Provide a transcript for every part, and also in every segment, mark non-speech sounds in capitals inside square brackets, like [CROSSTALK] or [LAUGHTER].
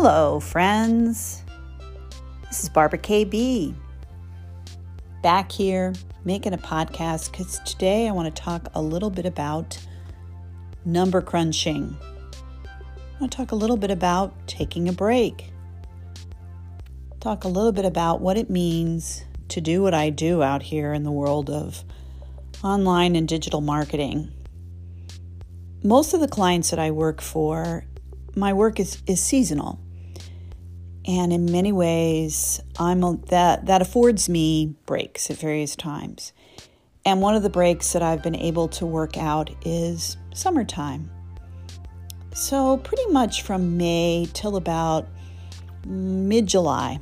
Hello, friends. This is Barbara KB. Back here making a podcast because today I want to talk a little bit about number crunching. I want to talk a little bit about taking a break. Talk a little bit about what it means to do what I do out here in the world of online and digital marketing. Most of the clients that I work for my work is, is seasonal. And in many ways, I'm a, that that affords me breaks at various times. And one of the breaks that I've been able to work out is summertime. So pretty much from May till about mid July.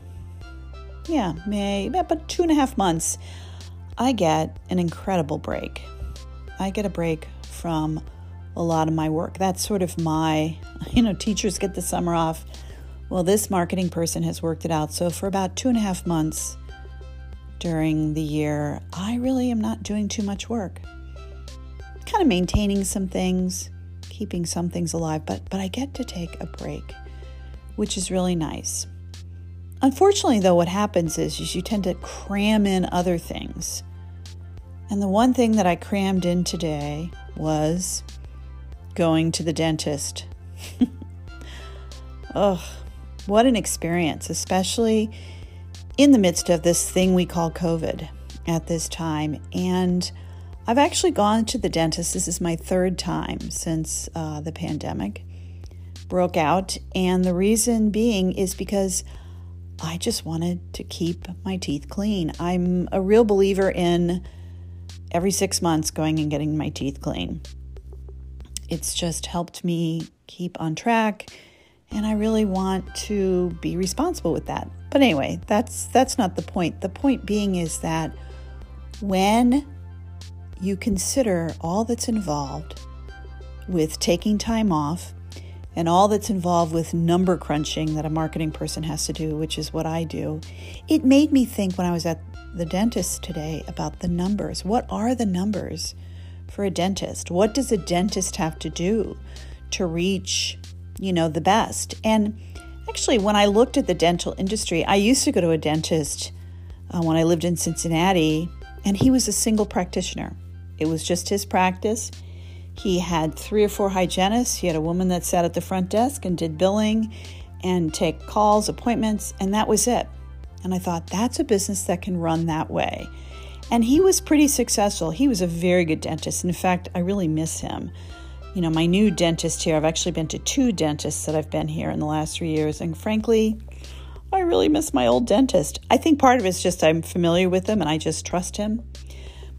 Yeah, May, about two and a half months, I get an incredible break. I get a break from a lot of my work. That's sort of my, [LAUGHS] you know, teachers get the summer off. Well, this marketing person has worked it out. So for about two and a half months during the year, I really am not doing too much work. Kind of maintaining some things, keeping some things alive, but but I get to take a break, which is really nice. Unfortunately, though, what happens is, is you tend to cram in other things. And the one thing that I crammed in today was going to the dentist. [LAUGHS] Ugh, what an experience, especially in the midst of this thing we call COVID at this time. And I've actually gone to the dentist. This is my third time since uh, the pandemic broke out. And the reason being is because I just wanted to keep my teeth clean. I'm a real believer in every six months going and getting my teeth clean it's just helped me keep on track and I really want to be responsible with that. But anyway, that's that's not the point. The point being is that when you consider all that's involved with taking time off and all that's involved with number crunching that a marketing person has to do, which is what I do, it made me think when I was at the dentist today about the numbers. What are the numbers? for a dentist? What does a dentist have to do to reach, you know, the best? And actually, when I looked at the dental industry, I used to go to a dentist uh, when I lived in Cincinnati, and he was a single practitioner. It was just his practice. He had three or four hygienists. He had a woman that sat at the front desk and did billing and take calls, appointments, and that was it. And I thought, that's a business that can run that way. And he was pretty successful. He was a very good dentist. In fact, I really miss him. You know, my new dentist here, I've actually been to two dentists that I've been here in the last three years. And frankly, I really miss my old dentist. I think part of it's just I'm familiar with him and I just trust him.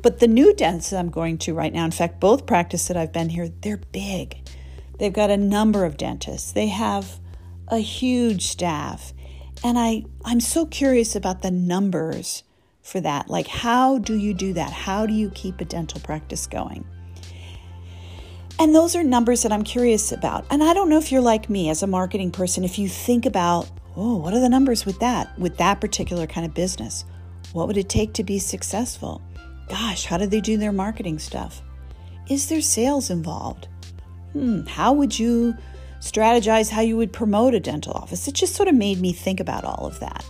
But the new dentist I'm going to right now, in fact, both practices that I've been here, they're big. They've got a number of dentists. They have a huge staff. And I, I'm so curious about the numbers for that. Like, how do you do that? How do you keep a dental practice going? And those are numbers that I'm curious about. And I don't know if you're like me as a marketing person, if you think about, oh, what are the numbers with that, with that particular kind of business? What would it take to be successful? Gosh, how do they do their marketing stuff? Is there sales involved? Hmm, how would you strategize how you would promote a dental office? It just sort of made me think about all of that.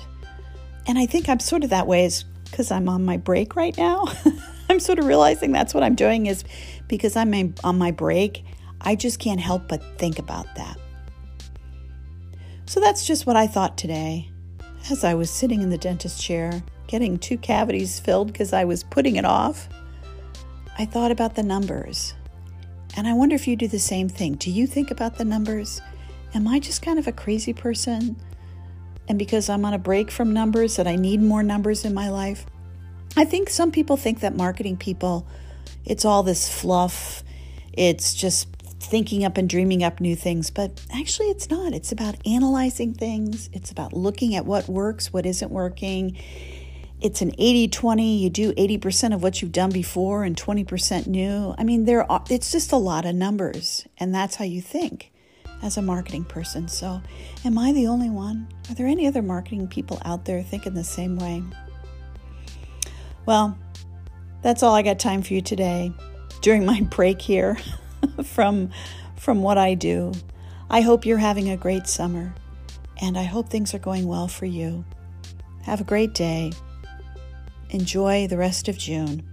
And I think I'm sort of that way because I'm on my break right now. [LAUGHS] I'm sort of realizing that's what I'm doing is because I'm on my break, I just can't help but think about that. So that's just what I thought today as I was sitting in the dentist chair, getting two cavities filled because I was putting it off. I thought about the numbers. And I wonder if you do the same thing. Do you think about the numbers? Am I just kind of a crazy person and because I'm on a break from numbers, that I need more numbers in my life. I think some people think that marketing people, it's all this fluff, it's just thinking up and dreaming up new things, but actually it's not. It's about analyzing things, it's about looking at what works, what isn't working. It's an 80 20. You do 80% of what you've done before and 20% new. I mean, there are, it's just a lot of numbers, and that's how you think as a marketing person. So, am I the only one? Are there any other marketing people out there thinking the same way? Well, that's all I got time for you today during my [LAUGHS] break here from from what I do. I hope you're having a great summer. And I hope things are going well for you. Have a great day. Enjoy the rest of June.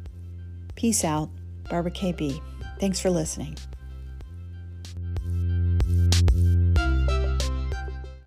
Peace out. Barbara KB. Thanks for listening.